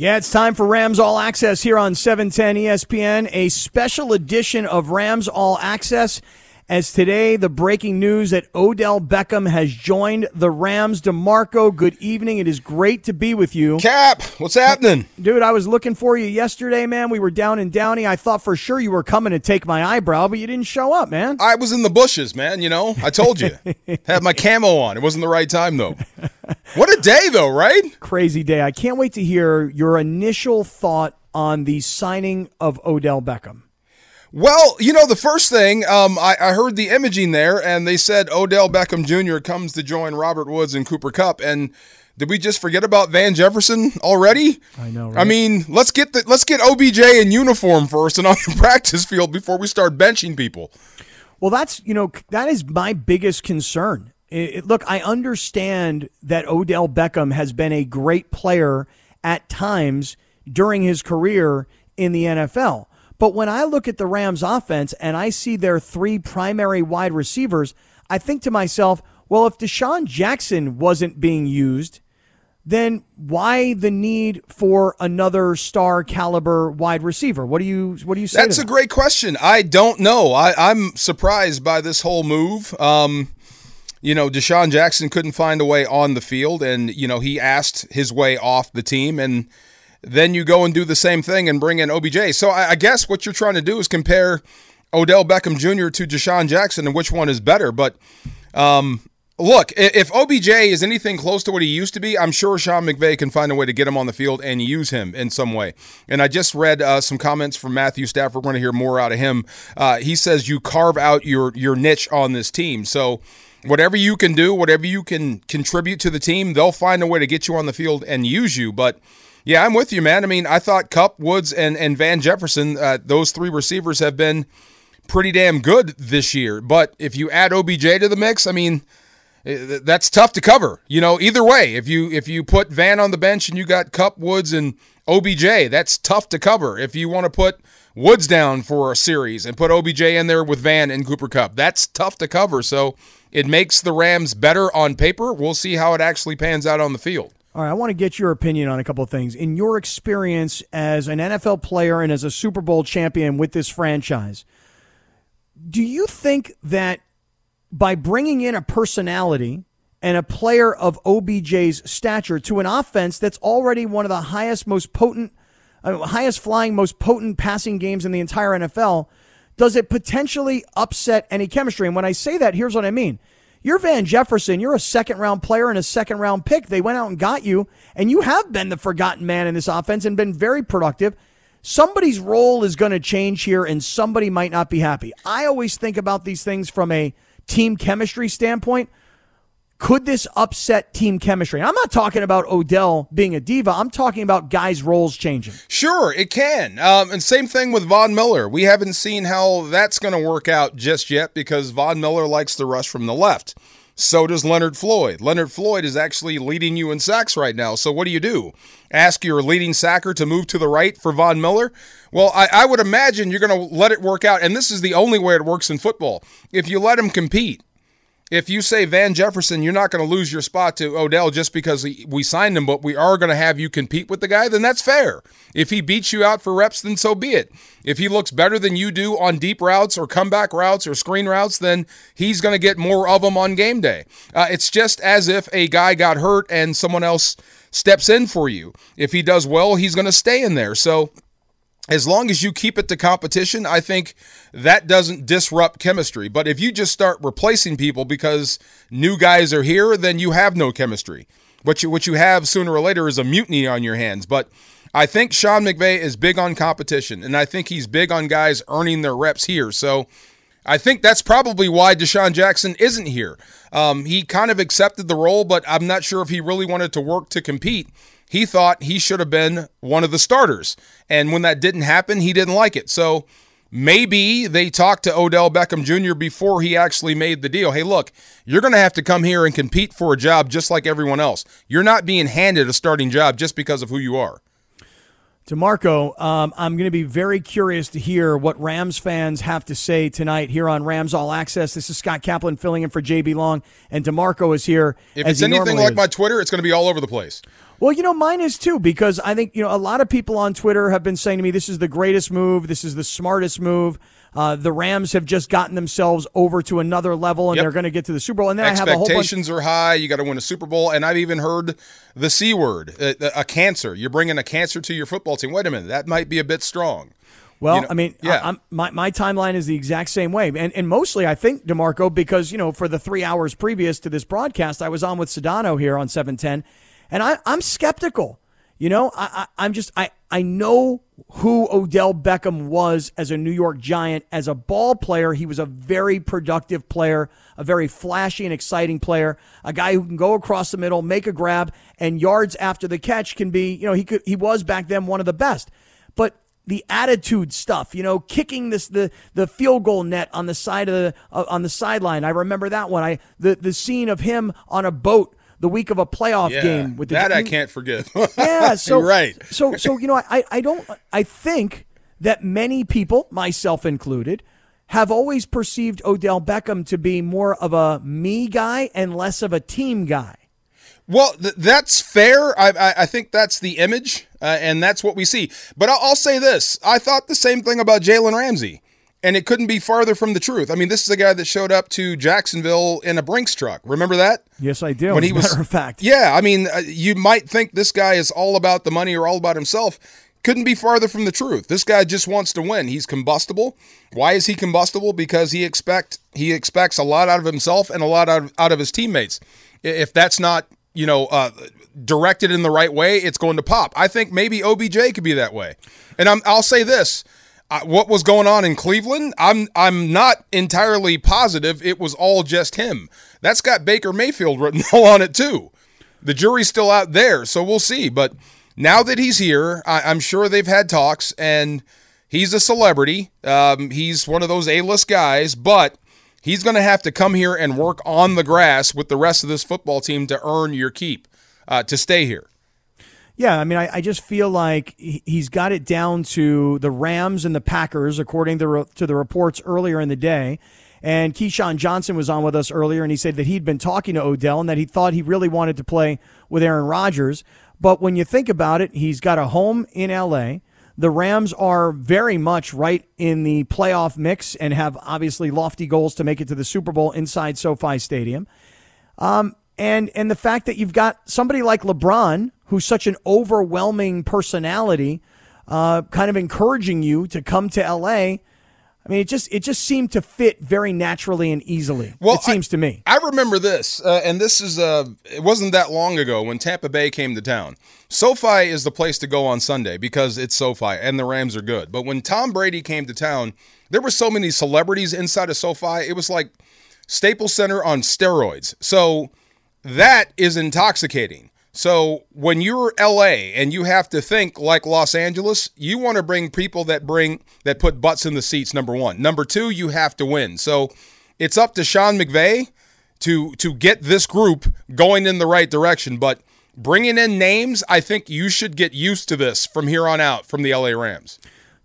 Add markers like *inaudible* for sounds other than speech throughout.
Yeah, it's time for Rams All Access here on E 710 ESPN, a special edition of Rams All Access. As today, the breaking news that Odell Beckham has joined the Rams. DeMarco, good evening. It is great to be with you. Cap, what's happening? Dude, I was looking for you yesterday, man. We were down in Downey. I thought for sure you were coming to take my eyebrow, but you didn't show up, man. I was in the bushes, man. You know, I told you. *laughs* Had my camo on. It wasn't the right time, though. *laughs* What a day, though, right? Crazy day. I can't wait to hear your initial thought on the signing of Odell Beckham. Well, you know, the first thing, um, I, I heard the imaging there, and they said Odell Beckham Jr. comes to join Robert Woods and Cooper Kupp. And did we just forget about Van Jefferson already? I know, I mean, let's get the let's get OBJ in uniform first and *laughs* on the practice field before we start benching people. Well, that's you know that is my biggest concern. It- look, I understand that Odell Beckham has been a great player at times during his career in the NFL, but when I look at the Rams' offense and I see their three primary wide receivers, I think to myself, well, if DeSean Jackson wasn't being used, then why the need for another star caliber wide receiver? What do you what do you say? That's a that? great question. I don't know. I, I'm surprised by this whole move. Um, you know, DeSean Jackson couldn't find a way on the field, and you know he asked his way off the team, and then you go and do the same thing and bring in OBJ. So I, I guess what you're trying to do is compare Odell Beckham Jr. to DeSean Jackson and which one is better. But um, look, if OBJ is anything close to what he used to be, I'm sure Sean McVay can find a way to get him on the field and use him in some way. And I just read uh, some comments from Matthew Stafford. We're going to hear more out of him. Uh, he says you carve out your your niche on this team. So whatever you can do, whatever you can contribute to the team, they'll find a way to get you on the field and use you. But yeah, I'm with you, man. I mean, I thought Kupp, Woods, and and Van Jefferson, uh, those three receivers have been pretty damn good this year. But if you add OBJ to the mix, I mean, eh, that's tough to cover. You know, either way, if you if you put Van on the bench and you got Kupp, Woods, and OBJ, that's tough to cover. If you want to put Woods down for a series and put OBJ in there with Van and Cooper Kupp, that's tough to cover. So it makes the Rams better on paper. We'll see how it actually pans out on the field. All right, I want to get your opinion on a couple of things. In your experience as an NFL player and as a Super Bowl champion with this franchise, do you think that by bringing in a personality and a player of OBJ's stature to an offense that's already one of the highest, most potent, uh, highest flying, most potent passing games in the entire NFL, does it potentially upset any chemistry? And when I say that, here's what I mean. You're Van Jefferson. You're a second round player and a second round pick. They went out and got you, and you have been the forgotten man in this offense and been very productive. Somebody's role is going to change here, and somebody might not be happy. I always think about these things from a team chemistry standpoint. Could this upset team chemistry? I'm not talking about Odell being a diva. I'm talking about guys' roles changing. Sure, it can. Um, and same thing with Von Miller. We haven't seen how that's going to work out just yet because Von Miller likes the rush from the left. So does Leonard Floyd. Leonard Floyd is actually leading you in sacks right now. So what do you do? Ask your leading sacker to move to the right for Von Miller? Well, I, I would imagine you're going to let it work out. And this is the only way it works in football. If you let him compete, if you say Van Jefferson, you're not going to lose your spot to Odell just because we signed him, but we are going to have you compete with the guy, then that's fair. If he beats you out for reps, then so be it. If he looks better than you do on deep routes or comeback routes or screen routes, then he's going to get more of them on game day. Uh, it's just as if a guy got hurt and someone else steps in for you. If he does well, he's going to stay in there. So as long as you keep it to competition, I think that doesn't disrupt chemistry. But if you just start replacing people because new guys are here, then you have no chemistry. What you what you have sooner or later is a mutiny on your hands. But I think Sean McVay is big on competition, and I think he's big on guys earning their reps here. So I think that's probably why DeSean Jackson isn't here. Um, he kind of accepted the role, but I'm not sure if he really wanted to work to compete. He thought he should have been one of the starters. And when that didn't happen, he didn't like it. So maybe they talked to Odell Beckham Jr. before he actually made the deal. Hey, look, you're going to have to come here and compete for a job just like everyone else. You're not being handed a starting job just because of who you are. DeMarco, um, I'm going to be very curious to hear what Rams fans have to say tonight here on Rams All Access. This is Scott Kaplan filling in for JB Long, and DeMarco is here. If it's anything like is. my Twitter, it's going to be all over the place. Well, you know, mine is too, because I think, you know, a lot of people on Twitter have been saying to me, this is the greatest move, this is the smartest move. Uh, the Rams have just gotten themselves over to another level, and yep. they're going to get to the Super Bowl. And then expectations I have a whole pensions are high. You got to win a Super Bowl, and I've even heard the c word, a, a, cancer. You're bringing a cancer to your football team. Wait a minute, that might be a bit strong. Well, you know, I mean, yeah. I, my, my timeline is the exact same way. And, and mostly, I think, DeMarco, because, you know, for the three hours previous to this broadcast, I was on with Sedano here on 710, and I, I'm skeptical. You know, I, I, am just, I, I know who Odell Beckham was as a New York Giant. As a ball player, he was a very productive player, a very flashy and exciting player, a guy who can go across the middle, make a grab, and yards after the catch can be, you know, he could, he was back then one of the best. But the attitude stuff, you know, kicking this the the field goal net on the side of the uh, on the sideline. I remember that one. I the the scene of him on a boat the week of a playoff yeah, game with the that I can't forget. *laughs* yeah, so right. So so you know I I don't I think that many people, myself included, have always perceived Odell Beckham to be more of a me guy and less of a team guy. Well, th- that's fair. I, I, I, think that's the image, uh, and that's what we see. But I'll, I'll say this: I thought the same thing about Jalen Ramsey and it couldn't be farther from the truth. I mean, this is a guy that showed up to Jacksonville in a Brinks truck. Remember that? Yes, I do. When he was, matter of fact, yeah. I mean, uh, you might think this guy is all about the money or all about himself. Couldn't be farther from the truth. This guy just wants to win. He's combustible. Why is he combustible? Because he expect he expects a lot out of himself and a lot out of, out of his teammates. If that's not you know uh, directed in the right way, it's going to pop. I think maybe OBJ could be that way. And I'm, I'll say this what was going on in Cleveland, I'm I'm not entirely positive it was all just him. That's got Baker Mayfield *laughs* written all on it too. The jury's still out there, so we'll see. But now that he's here, I, am sure they've had talks, and he's a celebrity. Um, he's one of those A-list guys, but he's going to have to come here and work on the grass with the rest of this football team to earn your keep uh, to stay here. Yeah, I mean, I, I, just feel like he's got it down to the Rams and the Packers, according to, to the reports earlier in the day. And Keyshawn Johnson was on with us earlier, and he said that he'd been talking to Odell and that he thought he really wanted to play with Aaron Rodgers. But when you think about it, he's got a home in L.A. The Rams are very much right in the playoff mix and have obviously lofty goals to make it to the Super Bowl inside SoFi Stadium. Um, and and the fact that you've got somebody like LeBron who's such an overwhelming personality, uh, kind of encouraging you to come to LA. I mean, it just it just seemed to fit very naturally and easily. Well, it seems I, to me. I remember this, uh, and this is uh, it wasn't that long ago when Tampa Bay came to town. SoFi is the place to go on Sunday because it's SoFi and the Rams are good. But when Tom Brady came to town, there were so many celebrities inside of SoFi. It was like Staples Center on steroids. So that is intoxicating. So when you're LA and you have to think like Los Angeles, you want to bring people that bring that put butts in the seats. Number one, number two, you have to win. So it's up to Sean McVay to to get this group going in the right direction. But bringing in names, I think you should get used to this from here on out from the LA Rams.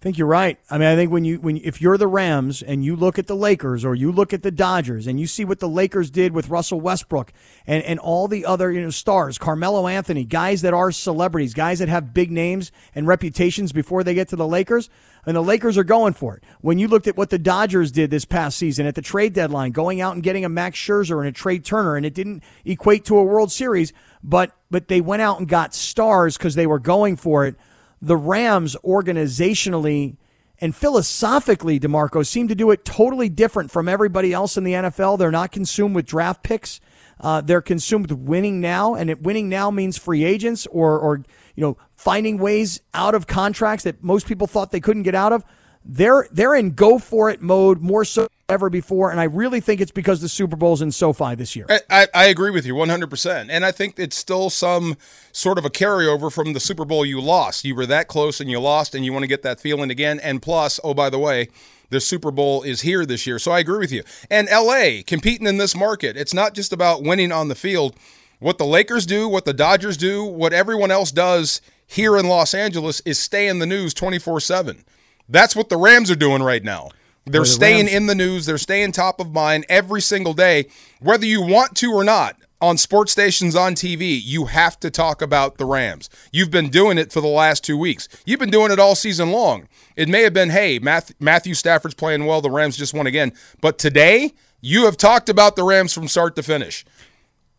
I think you're right. I mean, I think when you when if you're the Rams and you look at the Lakers or you look at the Dodgers and you see what the Lakers did with Russell Westbrook and and all the other you know stars, Carmelo Anthony, guys that are celebrities, guys that have big names and reputations before they get to the Lakers, and the Lakers are going for it. When you looked at what the Dodgers did this past season at the trade deadline, going out and getting a Max Scherzer and a Trea Turner, and it didn't equate to a World Series, but but they went out and got stars because they were going for it the Rams organizationally and philosophically, DeMarco, seem to do it totally different from everybody else in the NFL. They're not consumed with draft picks. Uh, they're consumed with winning now, and it, winning now means free agents or, or you know finding ways out of contracts that most people thought they couldn't get out of. They're they're in go for it mode more so ever before, and I really think it's because the Super Bowl's in SoFi this year. I, I, I agree with you 100%. And I think it's still some sort of a carryover from the Super Bowl you lost. You were that close and you lost, and you want to get that feeling again. And plus, oh, by the way, the Super Bowl is here this year. So I agree with you. And LA competing in this market, it's not just about winning on the field. What the Lakers do, what the Dodgers do, what everyone else does here in Los Angeles is stay in the news 24 7. That's what the Rams are doing right now. They're the staying Rams- in the news. They're staying top of mind every single day, whether you want to or not. On sports stations on TV, you have to talk about the Rams. You've been doing it for the last two weeks. You've been doing it all season long. It may have been, hey, Matthew Stafford's playing well. The Rams just won again. But today, you have talked about the Rams from start to finish.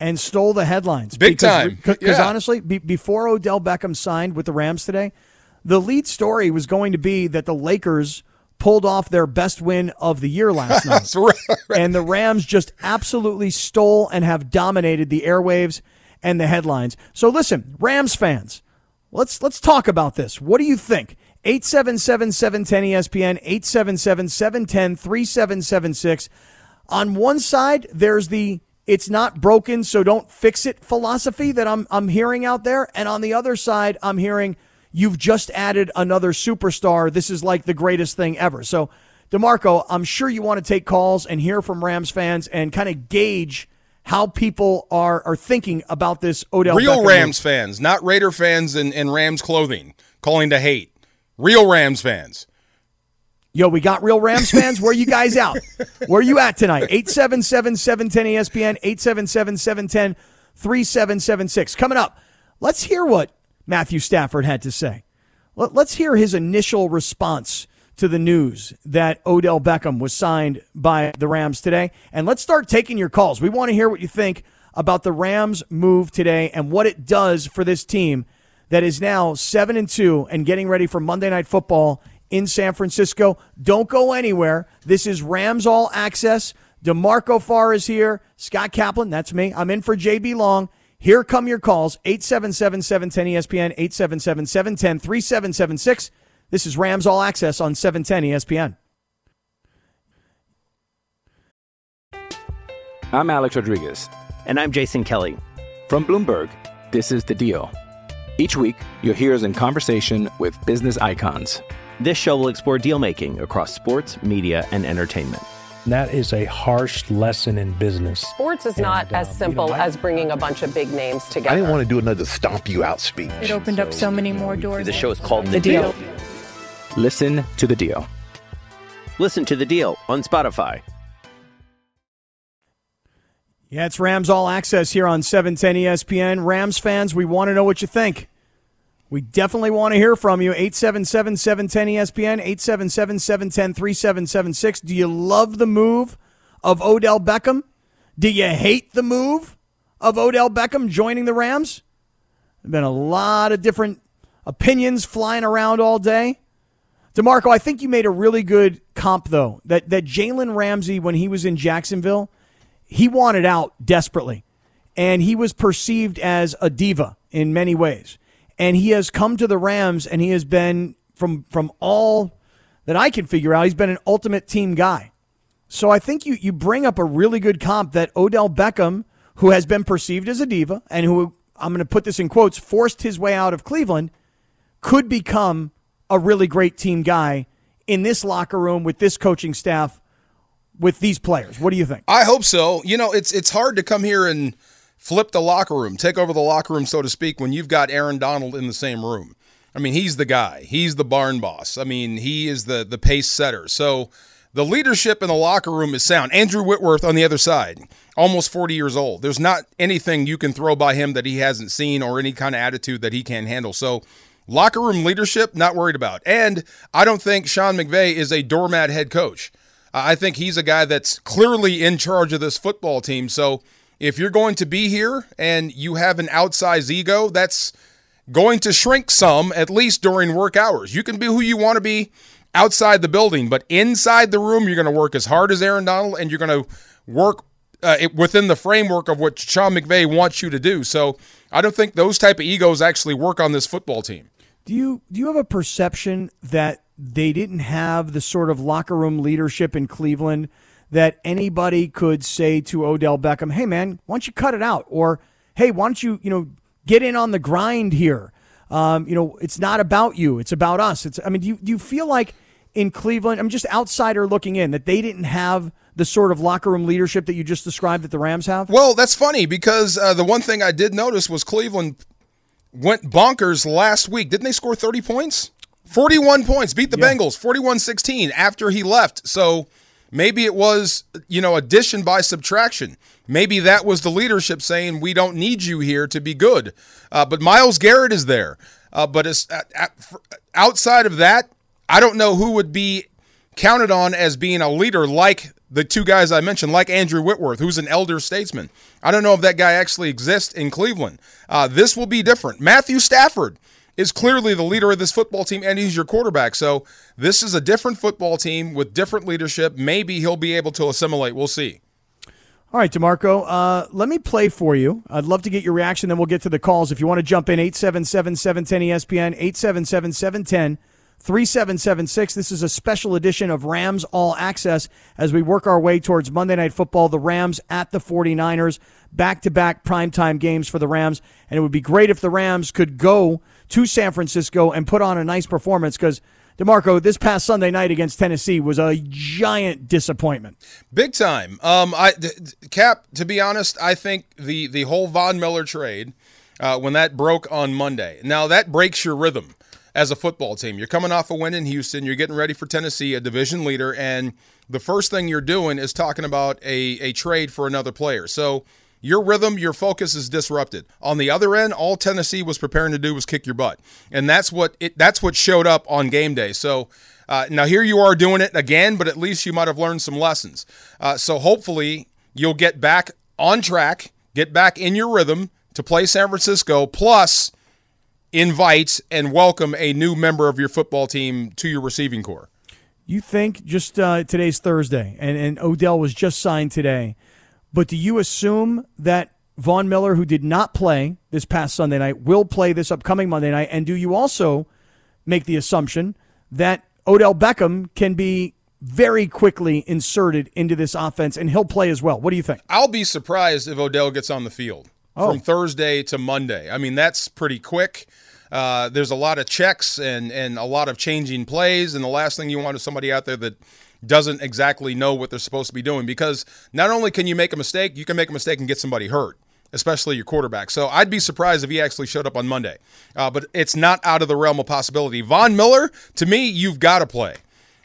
and stole the headlines. Big because, time. Because Yeah. honestly, be, before Odell Beckham signed with the Rams today, the lead story was going to be that the Lakers pulled off their best win of the year last *laughs* night. Right. and the Rams just absolutely stole and have dominated the airwaves and the headlines. So listen, Rams fans, let's let's talk about this. What do you think? 877-710 ESPN, 877-710-3776. On one side, there's the it's not broken, so don't fix it philosophy that I'm I'm hearing out there. And on the other side, I'm hearing you've just added another superstar. This is like the greatest thing ever. So DeMarco, I'm sure you want to take calls and hear from Rams fans and kind of gauge how people are are thinking about this Odell Real Beckham Rams fans, not Raider fans in, in Rams clothing, calling to hate. Real Rams fans. Yo, we got real Rams fans. Where you guys out? Where are you at tonight? 877 710 ESPN, 877 710 3776. Coming up, let's hear what Matthew Stafford had to say. Let, let's hear his initial response to the news that Odell Beckham was signed by the Rams today. And let's start taking your calls. We want to hear what you think about the Rams move today and what it does for this team that is now 7 and 2 and getting ready for Monday Night Football in San Francisco. Don't go anywhere. This is Rams All Access. DeMarco Farr is here. Scott Kaplan, that's me. I'm in for JB Long. Here come your calls 877 710 ESPN, 877 710 3776. This is Rams All Access on E 710 ESPN. I'm Alex Rodriguez. And I'm Jason Kelly. From Bloomberg, this is The Deal. Each week, you'll hear us in conversation with business icons. This show will explore deal making across sports, media, and entertainment. And that is a harsh lesson in business. Sports is not And, uh, as you simple know, I- as bringing a bunch of big names together. I didn't want to do another stomp you out speech. It opened up so many more doors. The show is called The Deal. Listen to The Deal. Listen to the deal on Spotify. Yeah, it's Rams All Access here on E 710 ESPN. Rams fans, we want to know what you think. We definitely want to hear from you. 877 710 ESPN, 877 710 3776. Do you love the move of Odell Beckham? Do you hate the move of Odell Beckham joining the Rams? There have been a lot of different opinions flying around all day. DeMarco, I think you made a really good comp, though, that, that Jalen Ramsey, when he was in Jacksonville, he wanted out desperately. And he was perceived as a diva in many ways. And he has come to the Rams and he has been, from, from all that I can figure out, he's been an ultimate team guy. So I think you, you bring up a really good comp that Odell Beckham, who has been perceived as a diva and who, I'm going to put this in quotes, forced his way out of Cleveland, could become a really great team guy in this locker room with this coaching staff with these players. What do you think? I hope so. You know, it's it's hard to come here and flip the locker room, take over the locker room, so to speak, when you've got Aaron Donald in the same room. I mean, he's the guy. He's the barn boss. I mean, he is the the pace setter. So the leadership in the locker room is sound. Andrew Whitworth on the other side, almost 40 years old. There's not anything you can throw by him that he hasn't seen or any kind of attitude that he can't handle. So locker room leadership, not worried about. And I don't think Sean McVay is a doormat head coach. I think he's a guy that's clearly in charge of this football team. So if you're going to be here and you have an outsized ego, that's going to shrink some, at least during work hours. You can be who you want to be outside the building, but inside the room, you're going to work as hard as Aaron Donald and you're going to work uh, it- within the framework of what Sean McVay wants you to do. So I don't think those type of egos actually work on this football team. Do you do you have a perception that they didn't have the sort of locker room leadership in Cleveland that anybody could say to Odell Beckham, "Hey man, why don't you cut it out?" or "Hey, why don't you, you know, get in on the grind here?" Um, you know, it's not about you; it's about us. It's. I mean, do you do you feel like in Cleveland? I'm just outsider looking in that they didn't have the sort of locker room leadership that you just described that the Rams have. Well, that's funny because uh, the one thing I did notice was Cleveland went bonkers last week. Didn't they score 30 points? 41 points, beat the Yeah. Bengals 41 16 after he left. So maybe it was, you know, addition by subtraction. Maybe that was the leadership saying, we don't need you here to be good. Uh, but Myles Garrett is there. Uh, but uh, uh, outside of that, I don't know who would be counted on as being a leader like the two guys I mentioned, like Andrew Whitworth, who's an elder statesman. I don't know if that guy actually exists in Cleveland. Uh, this will be different. Matthew Stafford is clearly the leader of this football team, and he's your quarterback. So this is a different football team with different leadership. Maybe he'll be able to assimilate. We'll see. All right, DeMarco, uh, let me play for you. I'd love to get your reaction, then we'll get to the calls. If you want to jump in, 877 710 ESPN, 877 710 3776. This is a special edition of Rams All Access as we work our way towards Monday Night Football. The Rams at the 49ers, back to back primetime games for the Rams. And it would be great if the Rams could go to San Francisco and put on a nice performance because. DeMarco, this past Sunday night against Tennessee was a giant disappointment. Big time. Um, I Cap. To be honest, I think the the whole Von Miller trade uh, when that broke on Monday. Now that breaks your rhythm as a football team. You're coming off a win in Houston. You're getting ready for Tennessee, a division leader, and the first thing you're doing is talking about a a trade for another player. So. Your rhythm, your focus is disrupted. On the other end, all Tennessee was preparing to do was kick your butt, and that's what it. That's what showed up on game day. So uh, now here you are doing it again, but at least you might have learned some lessons. Uh, so hopefully you'll get back on track, get back in your rhythm to play San Francisco. Plus, invite and welcome a new member of your football team to your receiving corps. You think just uh, today's Thursday, and, and Odell was just signed today, but do you assume that Von Miller, who did not play this past Sunday night, will play this upcoming Monday night? And do you also make the assumption that Odell Beckham can be very quickly inserted into this offense and he'll play as well? What do you think? I'll be surprised if Odell gets on the field from Thursday to Monday. I mean, that's pretty quick. Uh, there's a lot of checks and and a lot of changing plays, and the last thing you want is somebody out there that doesn't exactly know what they're supposed to be doing. Because not only can you make a mistake, you can make a mistake and get somebody hurt, especially your quarterback. So I'd be surprised if he actually showed up on Monday. Uh, but it's not out of the realm of possibility. Von Miller, to me, you've got to play.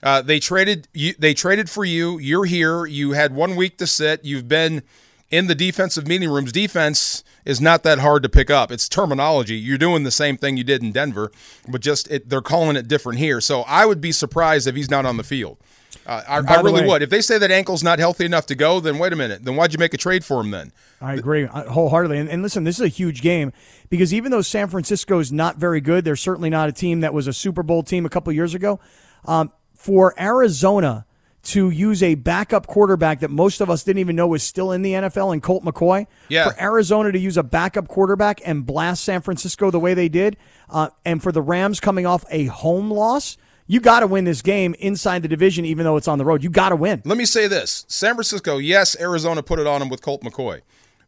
Uh, they traded you. They traded for you. You're here. You had one week to sit. You've been in the defensive meeting rooms. Defense is not that hard to pick up. It's terminology. You're doing the same thing you did in Denver, but just it, they're calling it different here. So I would be surprised if he's not on the field. Uh, I, I really way- would. If they say that ankle's not healthy enough to go, then wait a minute. Then why'd you make a trade for him then? I agree uh, wholeheartedly. And, and listen, this is a huge game because even though San Francisco is not very good, they're certainly not a team that was a Super Bowl team a couple years ago. Um, for Arizona to use a backup quarterback that most of us didn't even know was still in the NFL and Colt McCoy, Yeah. for Arizona to use a backup quarterback and blast San Francisco the way they did, uh, and for the Rams coming off a home loss, you got to win this game inside the division, even though it's on the road. You got to win. Let me say this: San Francisco, yes, Arizona put it on him with Colt McCoy,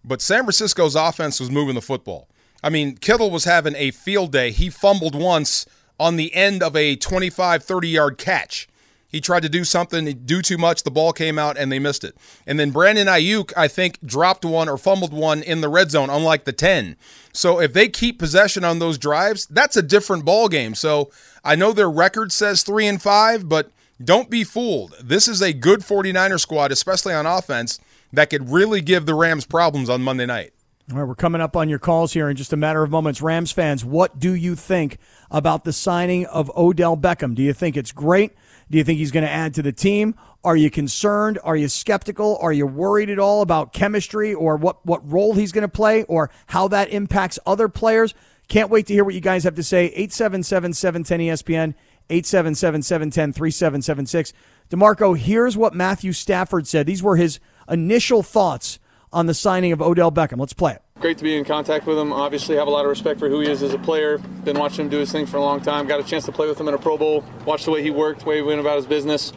but San Francisco's offense was moving the football. I mean, Kittle was having a field day. He fumbled once on the end of a 25, 30 yard catch. He tried to do something, do too much, the ball came out, and they missed it. And then Brandon Aiyuk, I think, dropped one or fumbled one in the red zone, unlike the 10. So if they keep possession on those drives, that's a different ball game. So I know their record says three and five, but don't be fooled. This is a good 49er squad, especially on offense, that could really give the Rams problems on Monday night. All right, we're coming up on your calls here in just a matter of moments. Rams fans, what do you think about the signing of Odell Beckham? Do you think it's great? Do you think he's going to add to the team? Are you concerned? Are you skeptical? Are you worried at all about chemistry or what, what role he's going to play or how that impacts other players? Can't wait to hear what you guys have to say. 877 710 ESPN, 877 710 3776. DeMarco, here's what Matthew Stafford said. These were his initial thoughts on the signing of Odell Beckham. Let's play it. Great to be in contact with him. Obviously, have a lot of respect for who he is as a player. Been watching him do his thing for a long time. Got a chance to play with him in a Pro Bowl. Watch the way he worked, the way he went about his business.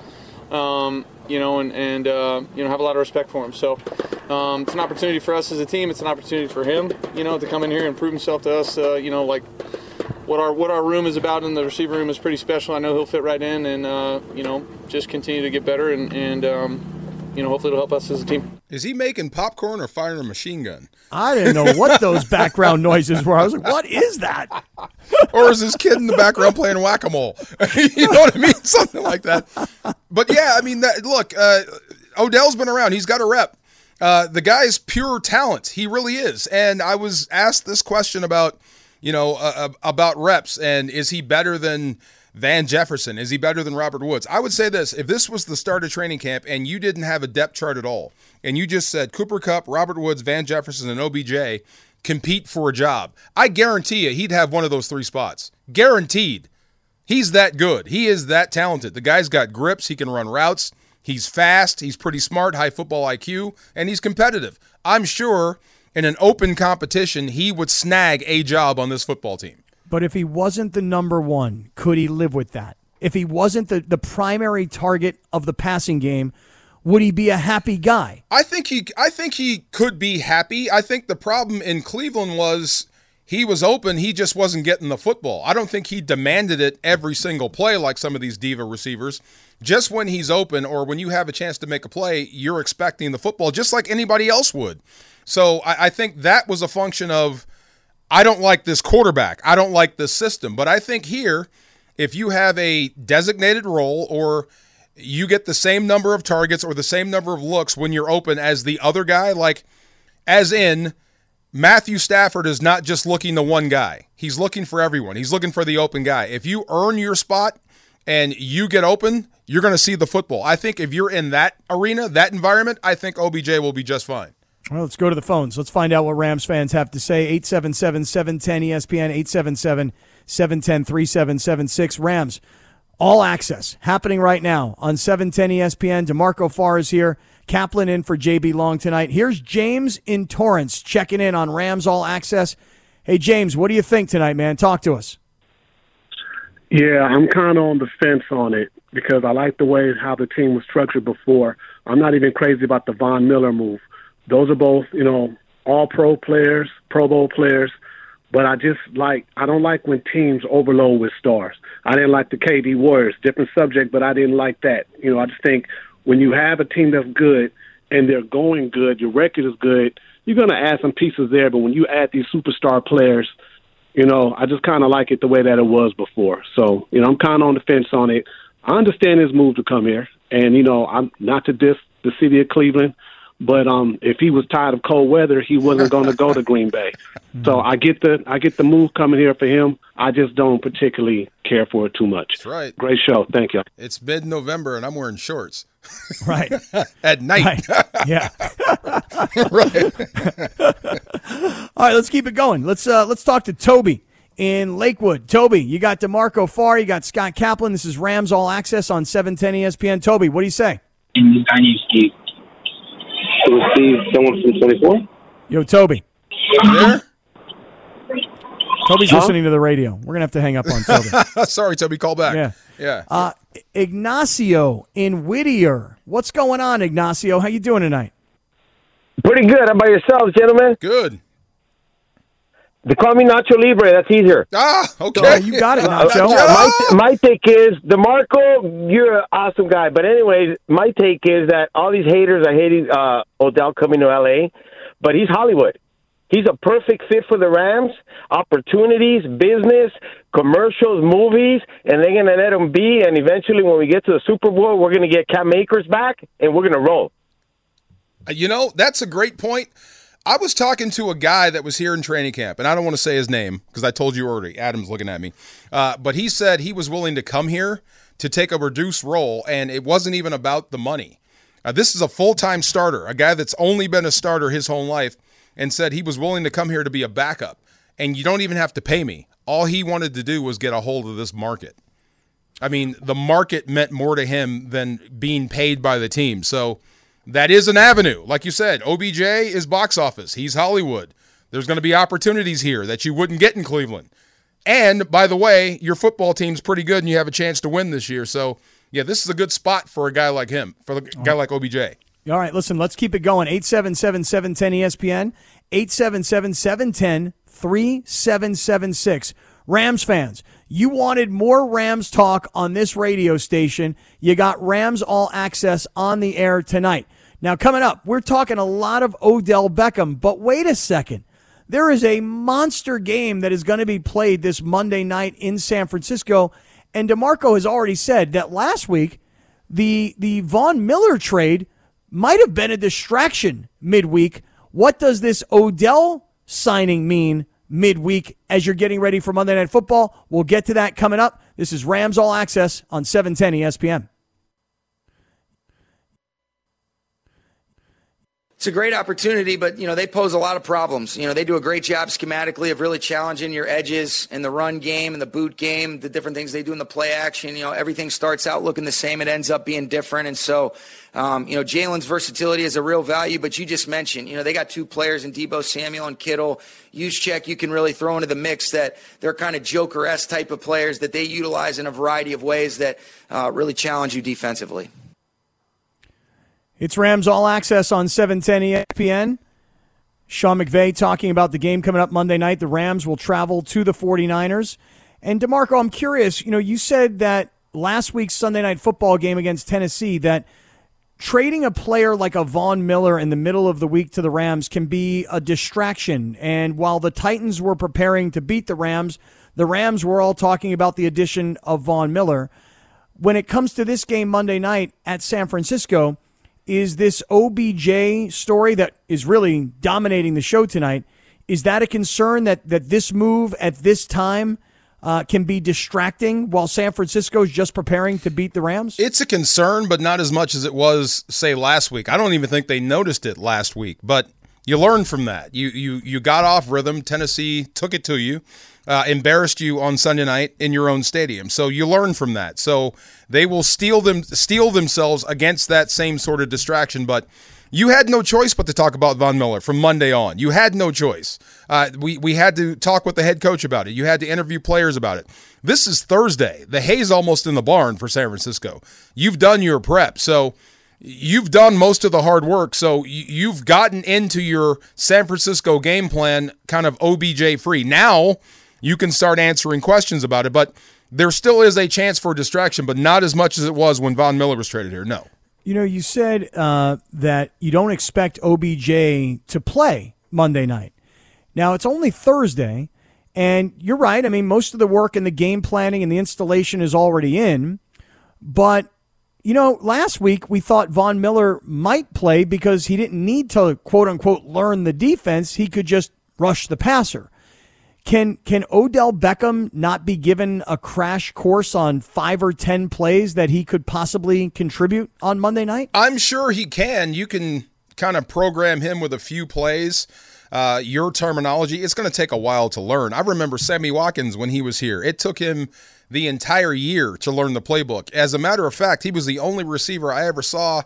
Um, you know, and, and uh, you know, have a lot of respect for him. So um, it's an opportunity for us as a team. It's an opportunity for him, you know, to come in here and prove himself to us. Uh, you know, like what our what our room is about in the receiver room is pretty special. I know he'll fit right in, and uh, you know, just continue to get better, and, and um, you know, hopefully it'll help us as a team. Is he making popcorn or firing a machine gun? I didn't know what *laughs* those background noises were. I was like, what is that? *laughs* or is this kid in the background playing whack a mole? *laughs* you know what I mean? Something like that. But yeah, I mean, that, look, uh, Odell's been around. He's got a rep. Uh, the guy's pure talent. He really is. And I was asked this question about, you know, uh, uh about reps and is he better than Van Jefferson? Is he better than Robert Woods? I would say this if this was the start of training camp and you didn't have a depth chart at all, and you just said Cooper Kupp, Robert Woods, Van Jefferson, and OBJ compete for a job, I guarantee you he'd have one of those three spots. Guaranteed. He's that good. He is that talented. The guy's got grips. He can run routes. He's fast. He's pretty smart, high football IQ, and he's competitive. I'm sure in an open competition, he would snag a job on this football team. But if he wasn't the number one, could he live with that? If he wasn't the, the primary target of the passing game, would he be a happy guy? I think he I think he could be happy. I think the problem in Cleveland was he was open, he just wasn't getting the football. I don't think he demanded it every single play like some of these diva receivers. Just when he's open or when you have a chance to make a play, you're expecting the football just like anybody else would. So I, I think that was a function of I don't like this quarterback. I don't like this system. But I think here, if you have a designated role or you get the same number of targets or the same number of looks when you're open as the other guy, like as in Matthew Stafford is not just looking to one guy. He's looking for everyone. He's looking for the open guy. If you earn your spot and you get open, you're going to see the football. I think if you're in that arena, that environment, I think OBJ will be just fine. Well, let's go to the phones. Let's find out what Rams fans have to say. 877 710 ESPN, 877 710 3776. Rams, all access happening right now on 710 ESPN. DeMarco Farr is here. Kaplan in for JB Long tonight. Here's James in Torrance checking in on Rams All Access. Hey, James, what do you think tonight, man? Talk to us. Yeah, I'm kind of on the fence on it because I like the way how the team was structured before. I'm not even crazy about the Von Miller move. Those are both, you know, all pro players, Pro Bowl players. But I just like I don't like when teams overload with stars. I didn't like the KD Warriors, different subject, but I didn't like that. You know, I just think when you have a team that's good and they're going good, your record is good, you're going to add some pieces there. But when you add these superstar players, you know, I just kind of like it the way that it was before. So, you know, I'm kind of on the fence on it. I understand his move to come here, and you know, I'm not to diss the city of Cleveland. But um, if he was tired of cold weather, he wasn't going to go to Green Bay. *laughs* So I get the I get the move coming here for him. I just don't particularly care for it too much. That's right. Great show. Thank you. It's mid November and I'm wearing shorts. *laughs* Right. *laughs* At night. Right. Yeah. right. All right, let's keep it going. Let's uh, let's talk to Toby in Lakewood. Toby, you got DeMarco Farr, you got Scott Kaplan. This is Rams All Access on 710 ESPN. Toby, what do you say? I need Steve. Steve, someone from 24? Yo, Toby. there? Toby's Huh? listening to the radio. We're gonna have to hang up on Toby. *laughs* Sorry, Toby, call back. Yeah. Yeah. Uh, Ignacio in Whittier. What's going on, Ignacio? How you doing tonight? Pretty good. How about yourselves, gentlemen? Good. They call me Nacho Libre. That's easier. Ah, okay. Oh, you got it, Uh, Nacho. my, my take is, DeMarco, you're an awesome guy. But anyways, my take is that all these haters are hating uh, Odell coming to L.A., but he's Hollywood. He's a perfect fit for the Rams. Opportunities, business, commercials, movies, and they're going to let him be. And eventually, when we get to the Super Bowl, we're going to get Cam Akers back, and we're going to roll. Uh, You know, that's a great point. I was talking to a guy that was here in training camp, and I don't want to say his name because I told you already. Adam's looking at me. Uh, but he said he was willing to come here to take a reduced role, and it wasn't even about the money. Uh, this is a full time starter, a guy that's only been a starter his whole life, and said he was willing to come here to be a backup. And you don't even have to pay me. All he wanted to do was get a hold of this market. I mean, the market meant more to him than being paid by the team. So that is an avenue. Like you said, OBJ is box office. He's Hollywood. There's going to be opportunities here that you wouldn't get in Cleveland. And by the way, your football team's pretty good and you have a chance to win this year. So yeah, this is a good spot for a guy like him, for a guy like OBJ. All right, listen, let's keep it going. 877 710 ESPN, 877 710 3776. Rams fans, you wanted more Rams talk on this radio station. You got Rams All Access on the air tonight. Now, coming up, we're talking a lot of Odell Beckham, but wait a second. There is a monster game that is going to be played this Monday night in San Francisco. And DeMarco has already said that last week, the, the Von Miller trade might have been a distraction midweek. What does this Odell signing mean midweek as you're getting ready for Monday Night Football? We'll get to that coming up. This is Rams All Access on 710 ESPN. It's a great opportunity, but you know they pose a lot of problems. You know they do a great job schematically of really challenging your edges in the run game and the boot game, the different things they do in the play action. You know everything starts out looking the same, it ends up being different, and so um, you know Jalen's versatility is a real value. But you just mentioned, you know they got two players in Deebo Samuel and Kittle. check you can really throw into the mix that they're kind of Joker s type of players that they utilize in a variety of ways that uh, really challenge you defensively. It's Rams All Access on 710 ESPN. Sean McVay talking about the game coming up Monday night. The Rams will travel to the 49ers. And DeMarco, I'm curious, you know, you said that last week's Sunday night football game against Tennessee that trading a player like a Von Miller in the middle of the week to the Rams can be a distraction. And while the Titans were preparing to beat the Rams, the Rams were all talking about the addition of Von Miller. When it comes to this game Monday night at San Francisco, is this OBJ story that is really dominating the show tonight. Is that a concern that, that this move at this time uh, can be distracting while San Francisco is just preparing to beat the Rams? It's a concern, but not as much as it was, say, last week. I don't even think they noticed it last week, but you learn from that. You you you got off rhythm. Tennessee took it to you uh, embarrassed you on Sunday night in your own stadium. So you learn from that. So they will steal them steel themselves against that same sort of distraction. But you had no choice but to talk about Von Miller from Monday on. You had no choice. Uh, we we had to talk with the head coach about it. You had to interview players about it. This is Thursday. The hay's almost in the barn for San Francisco. You've done your prep, so you've done most of the hard work. So you've gotten into your San Francisco game plan kind of OBJ free. Now you can start answering questions about it. But there still is a chance for distraction, but not as much as it was when Von Miller was traded here. No. You know, you said uh, that you don't expect OBJ to play Monday night. Now, it's only Thursday, and you're right. I mean, most of the work and the game planning and the installation is already in. But, you know, last week we thought Von Miller might play because he didn't need to, quote unquote, learn the defense. He could just rush the passer. Can can Odell Beckham not be given a crash course on five or ten plays that he could possibly contribute on Monday night? I'm sure he can. You can kind of program him with a few plays. Uh, your terminology, it's going to take a while to learn. I remember Sammy Watkins when he was here. It took him the entire year to learn the playbook. As a matter of fact, he was the only receiver I ever saw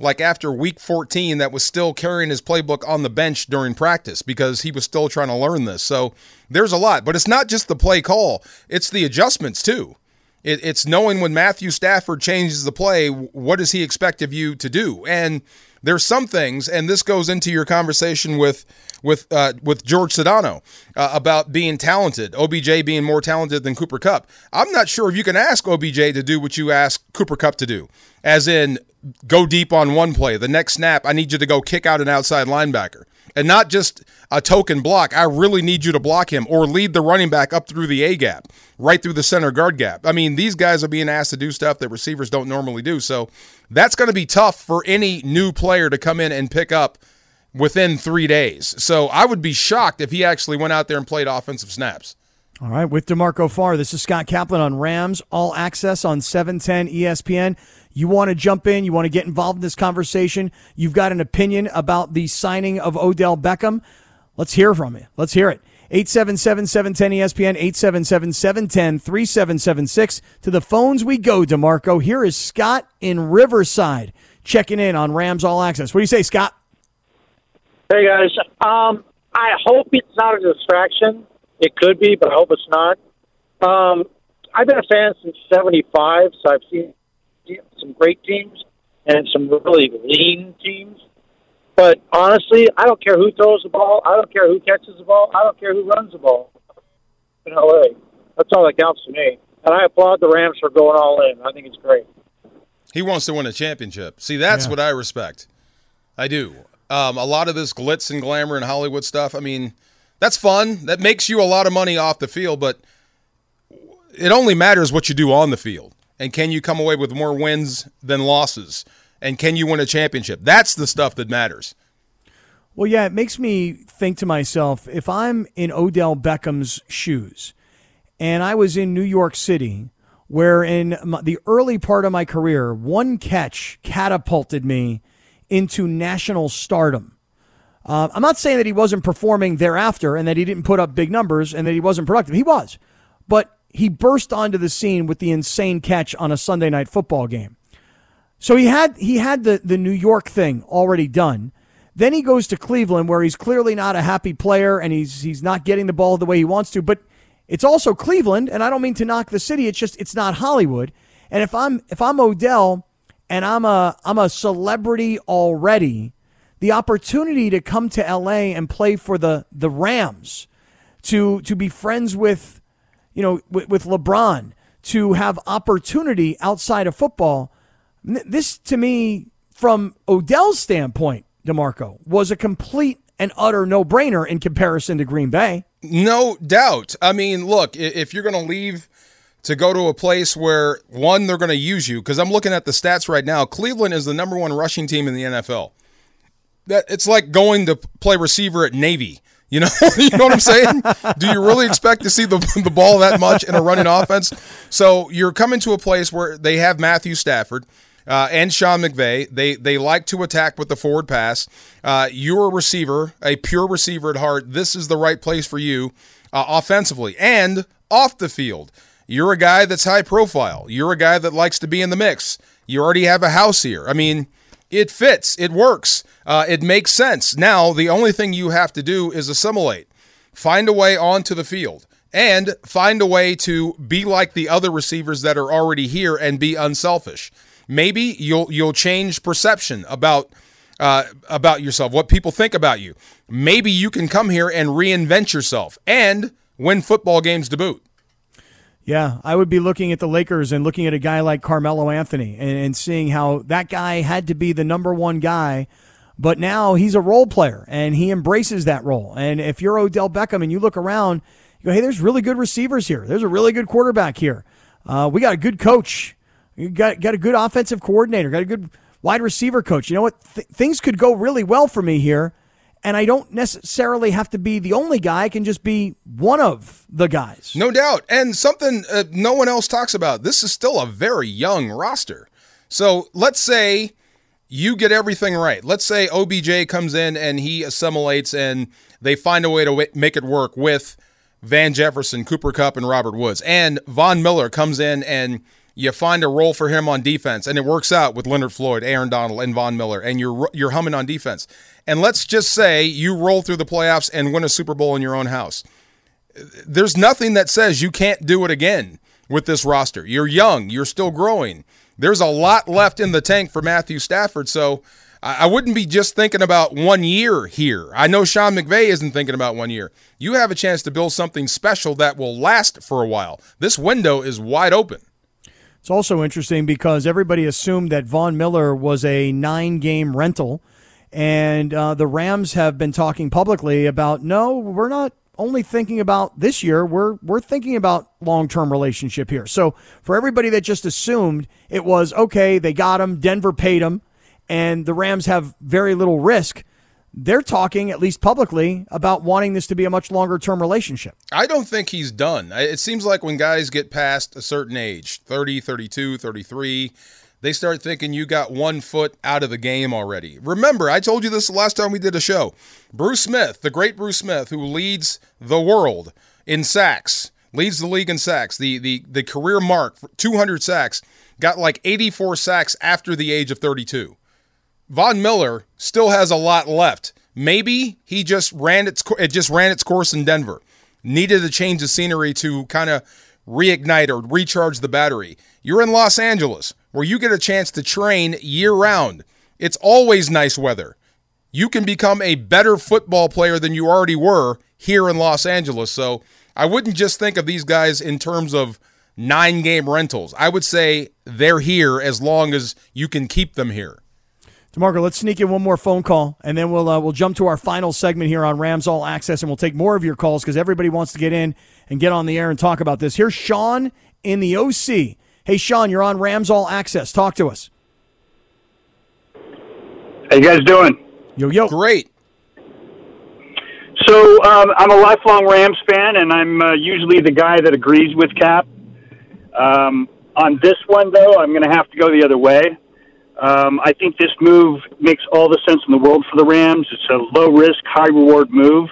like after week 14 that was still carrying his playbook on the bench during practice because he was still trying to learn this. So there's a lot, but it's not just the play call, it's the adjustments too. It, it's knowing when Matthew Stafford changes the play, what does he expect of you to do? And there's some things, and this goes into your conversation with with uh, with George Sedano uh, about being talented, OBJ being more talented than Cooper Kupp. I'm not sure if you can ask OBJ to do what you ask Cooper Kupp to do, as in go deep on one play. The next snap, I need you to go kick out an outside linebacker. And not just a token block. I really need you to block him or lead the running back up through the A gap, right through the center guard gap. I mean, these guys are being asked to do stuff that receivers don't normally do. So that's going to be tough for any new player to come in and pick up within three days. So I would be shocked if he actually went out there and played offensive snaps. All right, with DeMarco Farr, this is Scott Kaplan on Rams All Access on 710 ESPN. You want to jump in, you want to get involved in this conversation, you've got an opinion about the signing of Odell Beckham, let's hear from you. Let's hear it. 877 710 ESPN, 877 710 3776. To the phones we go, DeMarco. Here is Scott in Riverside checking in on Rams All Access. What do you say, Scott? Hey, guys. Um, I hope it's not a distraction. It could be, but I hope it's not. Um, I've been a fan since '75, so I've seen some great teams and some really lean teams. But honestly, I don't care who throws the ball. I don't care who catches the ball. I don't care who runs the ball in LA. That's all that counts to me. And I applaud the Rams for going all in. I think it's great. He wants to win a championship. See, that's Yeah. what I respect. I do. Um, a lot of this glitz and glamour and Hollywood stuff. I mean, that's fun. That makes you a lot of money off the field, but it only matters what you do on the field. And can you come away with more wins than losses? And can you win a championship? That's the stuff that matters. Well, yeah, it makes me think to myself if I'm in Odell Beckham's shoes and I was in New York City, where in the early part of my career, one catch catapulted me into national stardom. Uh, I'm not saying that he wasn't performing thereafter and that he didn't put up big numbers and that he wasn't productive. He was. But he burst onto the scene with the insane catch on a Sunday night football game. So he had he had the, the New York thing already done. Then he goes to Cleveland where he's clearly not a happy player and he's he's not getting the ball the way he wants to, but it's also Cleveland and I don't mean to knock the city, it's just it's not Hollywood. And if I'm if I'm Odell and I'm a I'm a celebrity already, the opportunity to come to LA and play for the the Rams, to to be friends with you know with, with LeBron, to have opportunity outside of football, this to me from Odell's standpoint, DeMarco, was a complete and utter no-brainer in comparison to Green Bay. No doubt. I mean, look, if you're going to leave to go to a place where one they're going to use you because I'm looking at the stats right now. Cleveland is the number one rushing team in the NFL. That it's like going to play receiver at Navy. You know, *laughs* you know what I'm saying? Do you really expect to see the *laughs* the ball that much in a running offense? So you're coming to a place where they have Matthew Stafford. Uh, and Sean McVay, they they like to attack with the forward pass. Uh, you're a receiver, a pure receiver at heart. This is the right place for you uh, offensively and off the field. You're a guy that's high profile. You're a guy that likes to be in the mix. You already have a house here. I mean, it fits. It works. Uh, it makes sense. Now, the only thing you have to do is assimilate, find a way onto the field, and find a way to be like the other receivers that are already here and be unselfish. Maybe you'll you'll change perception about uh, about yourself, what people think about you. Maybe you can come here and reinvent yourself and win football games to boot. Yeah, I would be looking at the Lakers and looking at a guy like Carmelo Anthony and, and seeing how that guy had to be the number one guy, but now he's a role player and he embraces that role. And if you're Odell Beckham and you look around, you go, hey, there's really good receivers here. There's a really good quarterback here. Uh, we got a good coach. You got got a good offensive coordinator. Got a good wide receiver coach. You know what? Th- things could go really well for me here, and I don't necessarily have to be the only guy. I can just be one of the guys. No doubt. And something uh, no one else talks about this is still a very young roster. So let's say you get everything right. Let's say OBJ comes in and he assimilates and they find a way to w- make it work with Van Jefferson, Cooper Kupp, and Robert Woods. And Von Miller comes in and you find a role for him on defense and it works out with Leonard Floyd, Aaron Donald, and Von Miller, and you're you're humming on defense. And let's just say you roll through the playoffs and win a Super Bowl in your own house there's nothing that says you can't do it again with this roster. You're young, you're still growing. There's a lot left in the tank for Matthew Stafford, so I wouldn't be just thinking about one year here. I know Sean McVay isn't thinking about one year. You have a chance to build something special that will last for a while. This window is wide open. It's also interesting because everybody assumed that Von Miller was a nine game rental. And uh, the Rams have been talking publicly about no, we're not only thinking about this year. We're we're thinking about long term relationship here. So for everybody that just assumed it was okay, they got him, Denver paid him, and the Rams have very little risk. They're talking, at least publicly, about wanting this to be a much longer term relationship. I don't think he's done. It seems like when guys get past a certain age 30, 32, 33 they start thinking you got one foot out of the game already. Remember, I told you this the last time we did a show. Bruce Smith, the great Bruce Smith, who leads the world in sacks, leads the league in sacks, the, the, the career mark, 200 sacks, got like 84 sacks after the age of 32. Von Miller still has a lot left. Maybe he just ran its it just ran its course in Denver. Needed a change of scenery to kind of reignite or recharge the battery. You're in Los Angeles. where you get a chance to train year round. It's always nice weather. You can become a better football player than you already were here in Los Angeles. So I wouldn't just think of these guys in terms of nine game rentals. I would say they're here as long as you can keep them here. DeMarco, let's sneak in one more phone call, and then we'll uh, we'll jump to our final segment here on Rams All Access, and we'll take more of your calls because everybody wants to get in and get on the air and talk about this. Here's Sean in the OC. Hey, Sean, you're on Rams All Access. Talk to us. How you guys doing? Yo yo. Great. So um, I'm a lifelong Rams fan, and I'm uh, usually the guy that agrees with Cap. Um, on this one, though, I'm going to have to go the other way. Um, I think this move makes all the sense in the world for the Rams. It's a low risk, high reward move.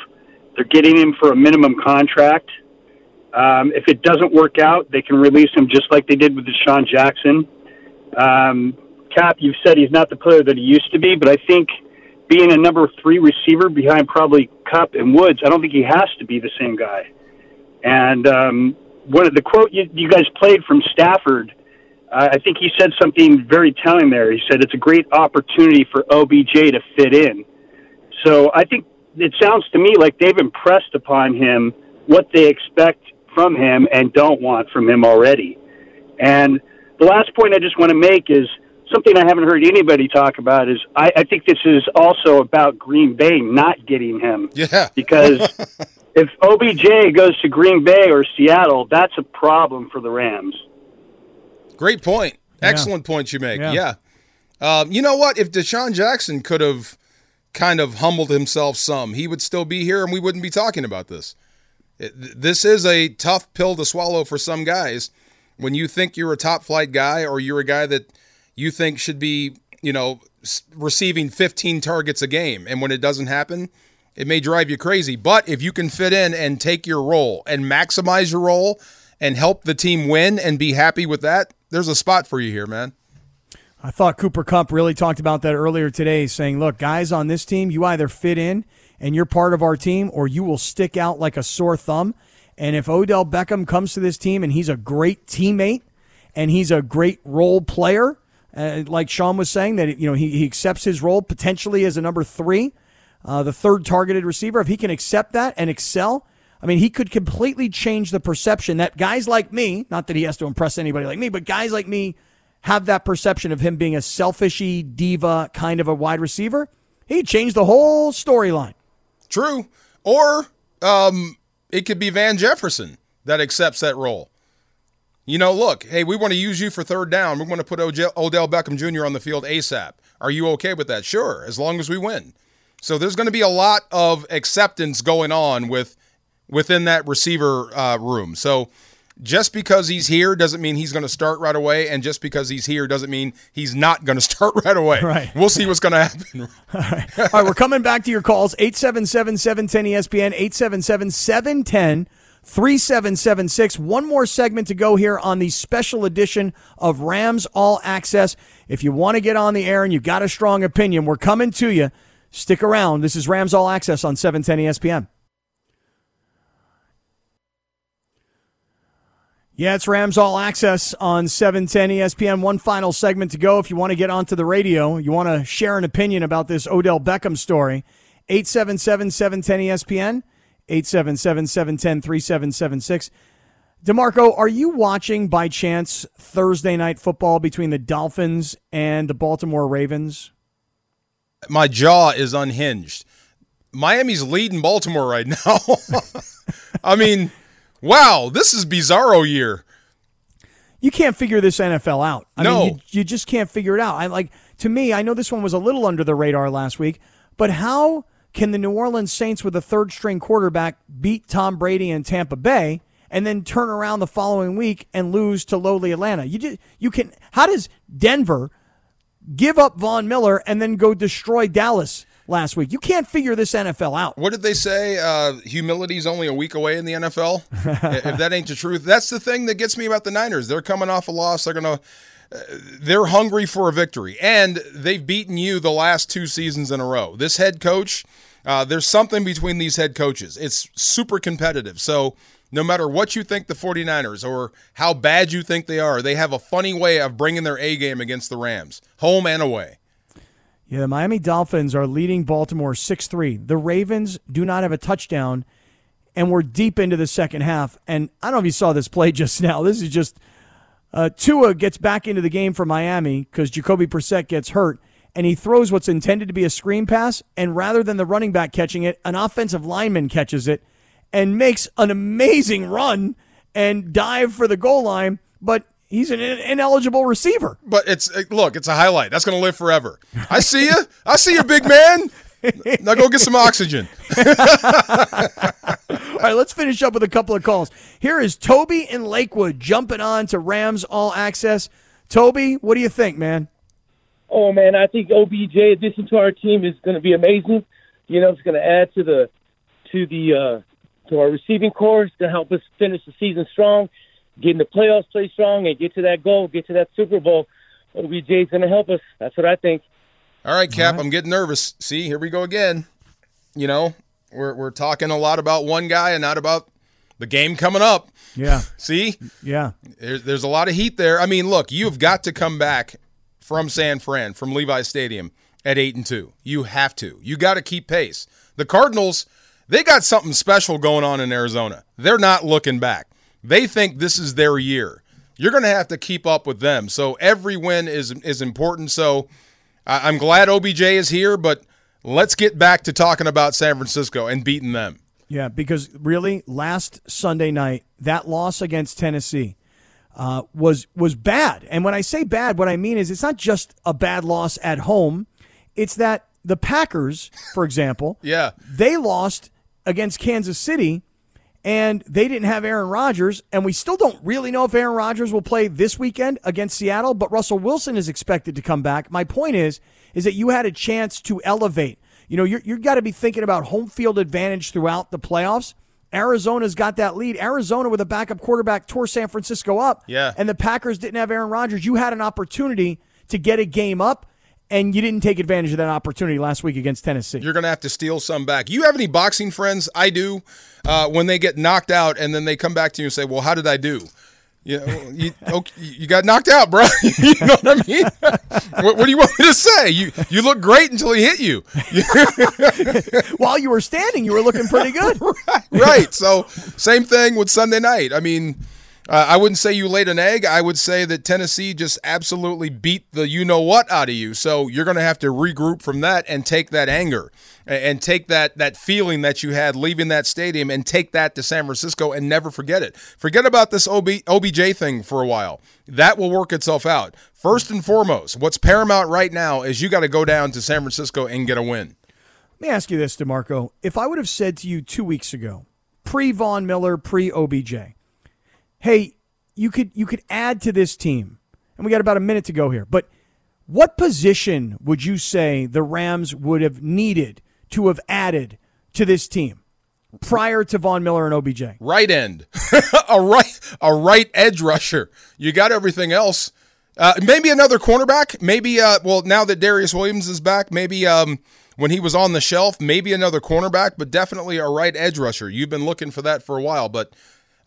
They're getting him for a minimum contract. Um, if it doesn't work out, they can release him just like they did with DeSean Jackson. Um, Cap, you've said he's not the player that he used to be, but I think being a number three receiver behind probably Kupp and Woods, I don't think he has to be the same guy. And um, of the quote you, you guys played from Stafford, uh, I think he said something very telling there. He said it's a great opportunity for OBJ to fit in. So I think it sounds to me like they've impressed upon him what they expect from him and don't want from him already. And the last point I just want to make is something I haven't heard anybody talk about is I, I think this is also about Green Bay not getting him. Yeah. Because *laughs* if OBJ goes to Green Bay or Seattle, that's a problem for the Rams. Great point. Excellent point you make. Yeah. yeah. Um, you know what? If DeSean Jackson could have kind of humbled himself some, he would still be here and we wouldn't be talking about this. It, this is a tough pill to swallow for some guys. When you think you're a top flight guy or you're a guy that you think should be, you know, receiving 15 targets a game, and when it doesn't happen, it may drive you crazy. But if you can fit in and take your role and maximize your role and help the team win and be happy with that, there's a spot for you here, man. I thought Cooper Kupp really talked about that earlier today, saying, look, guys on this team, you either fit in and you're part of our team, or you will stick out like a sore thumb. And if Odell Beckham comes to this team and he's a great teammate and he's a great role player, uh, like Sean was saying, that you know he, he accepts his role potentially as a number three, uh, the third targeted receiver. If he can accept that and excel, I mean, he could completely change the perception that guys like me, not that he has to impress anybody like me, but guys like me have that perception of him being a selfishy diva kind of a wide receiver. He changed the whole storyline. True. Or um, it could be Van Jefferson that accepts that role. You know, look, hey, we want to use you for third down. We want to put Odell Beckham Jr. on the field ASAP. Are you okay with that? Sure, as long as we win. So there's going to be a lot of acceptance going on with within that receiver uh, room. So just because he's here doesn't mean he's going to start right away, and just because he's here doesn't mean he's not going *laughs* to start right away. Right. We'll see what's going to happen. *laughs* All right. All right, we're coming back to your calls 877 710 ESPN, 877 710 3776. One more segment to go here on the special edition of Rams All Access. If you want to get on the air and you've got a strong opinion, we're coming to you. Stick around. This is Rams All Access on 710 ESPN. Yeah, it's Rams All Access on 710 ESPN. One final segment to go. If you want to get onto the radio, you want to share an opinion about this Odell Beckham story, 877 710 ESPN, 877 710 3776. DeMarco, are you watching by chance Thursday night football between the Dolphins and the Baltimore Ravens? My jaw is unhinged. Miami's leading Baltimore right now. *laughs* I mean, Wow, this is bizarro year. You can't figure this NFL out. I no. mean, you, you just can't figure it out. I like to me, I know this one was a little under the radar last week, but how can the New Orleans Saints with a third string quarterback beat Tom Brady in Tampa Bay and then turn around the following week and lose to lowly Atlanta? You just, you can how does Denver give up Von Miller and then go destroy Dallas last week. You can't figure this NFL out. What did they say? Uh, humility's only a week away in the NFL. if that ain't the truth, that's the thing that gets me about the Niners. They're coming off a loss. They're gonna. Uh, they're hungry for a victory, and they've beaten you the last two seasons in a row. This head coach, uh, there's something between these head coaches. It's super competitive. So No matter what you think the 49ers or how bad you think they are, they have a funny way of bringing their A game against the Rams, home and away. Yeah, the Miami Dolphins are leading Baltimore 6 3. The Ravens do not have a touchdown, and we're deep into the second half. And I don't know if you saw this play *laughs* just now. This is just uh, Tua gets back into the game for Miami because Jacoby Brissett gets hurt, and he throws what's intended to be a screen pass. And rather than the running back catching it, an offensive lineman catches it and makes an amazing run and dive for the goal line, but he's an ineligible receiver. But it's look, it's a highlight. That's going to live forever. I see you. I see you, big man. Now go get some oxygen. *laughs* All right, let's finish up with a couple of calls. Here is Toby in Lakewood jumping on to Rams All Access. Toby, what do you think, man? Oh man, I think OBJ addition to our team is going to be amazing. You know, it's going to add to the to the uh, to our receiving corps. It's going to help us finish the season strong, get in the playoffs, play strong, and get to that goal, get to that Super Bowl. OBJ is going to help us. That's what I think. All right, Cap, All right. I'm getting nervous. See, here we go again. You know, we're we're talking a lot about one guy and not about the game coming up. Yeah. *laughs* See? Yeah. There's there's a lot of heat there. I mean, look, you've got to come back from San Fran, from Levi Stadium at 8 and 2. You have to. You got to keep pace. The Cardinals, they got something special going on in Arizona. They're not looking back. They think this is their year. You're going to have to keep up with them. So every win is is important. So I'm glad OBJ is here, but let's get back to talking about San Francisco and beating them. Yeah, because really, last Sunday night, that loss against Tennessee uh, was was bad. And when I say bad, what I mean is it's not just a bad loss at home. It's that the Packers, for example, *laughs* yeah, they lost against Kansas City, and they didn't have Aaron Rodgers, and we still don't really know if Aaron Rodgers will play this weekend against Seattle. But Russell Wilson is expected to come back. My point is, is that you had a chance to elevate. You know, you're, you've got to be thinking about home field advantage throughout the playoffs. Arizona's got that lead. Arizona with a backup quarterback tore San Francisco up. Yeah. And the Packers didn't have Aaron Rodgers. You had an opportunity to get a game up, and you didn't take advantage of that opportunity last week against Tennessee. You're going to have to steal some back. You have any boxing friends? I do. Uh, when they get knocked out and then they come back to you and say, Well, how did I do? You, you, *laughs* okay, you got knocked out, bro. *laughs* you know what I mean? *laughs* what, what, do you want me to say? You you look great until he hit you. While you were standing, you were looking pretty good. right, right. So same thing with Sunday night. I mean, uh, I wouldn't say you laid an egg. I would say that Tennessee just absolutely beat the you know what out of you. So you're going to have to regroup from that and take that anger and take that that feeling that you had leaving that stadium and take that to San Francisco and never forget it. Forget about this OB, OBJ thing for a while. That will work itself out. First and foremost, what's paramount right now is you got to go down to San Francisco and get a win. Let me ask you this, DeMarco. If I would have said to you two weeks ago, pre Von Miller, pre OBJ, hey, you could you could add to this team, and we got about a minute to go here, but what position would you say the Rams would have needed to have added to this team prior to Von Miller and OBJ? Right end, *laughs* a right a right edge rusher. You got everything else. Uh, maybe another cornerback. Maybe uh, well now that Darious Williams is back, maybe um, when he was on the shelf, maybe another cornerback, but definitely a right edge rusher. You've been looking for that for a while, but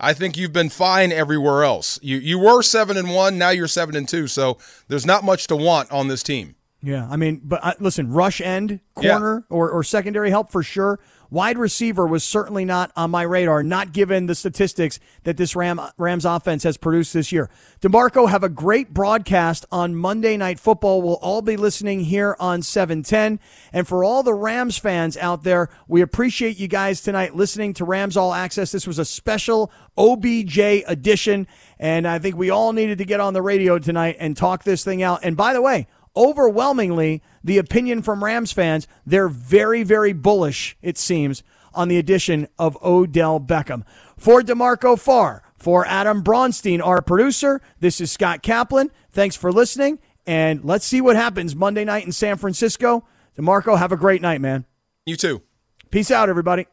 I think you've been fine everywhere else. You you were seven and one, now you're seven and two. So there's not much to want on this team. Yeah, I mean, but uh, listen, rush end, corner, yeah. or, or secondary help for sure. Wide receiver was certainly not on my radar, not given the statistics that this Ram, Rams offense has produced this year. DeMarco, have a great broadcast on Monday Night Football. We'll all be listening here on 710. And for all the Rams fans out there, we appreciate you guys tonight listening to Rams All Access. This was a special OBJ edition, and I think we all needed to get on the radio tonight and talk this thing out. And by the way, overwhelmingly the opinion from Rams fans. They're very, very bullish, it seems, on the addition of Odell Beckham. For DeMarco Farr, for Adam Bronstein, our producer, this is Scott Kaplan. Thanks for listening, and let's see what happens Monday night in San Francisco. DeMarco, have a great night, man. You too. Peace out, everybody.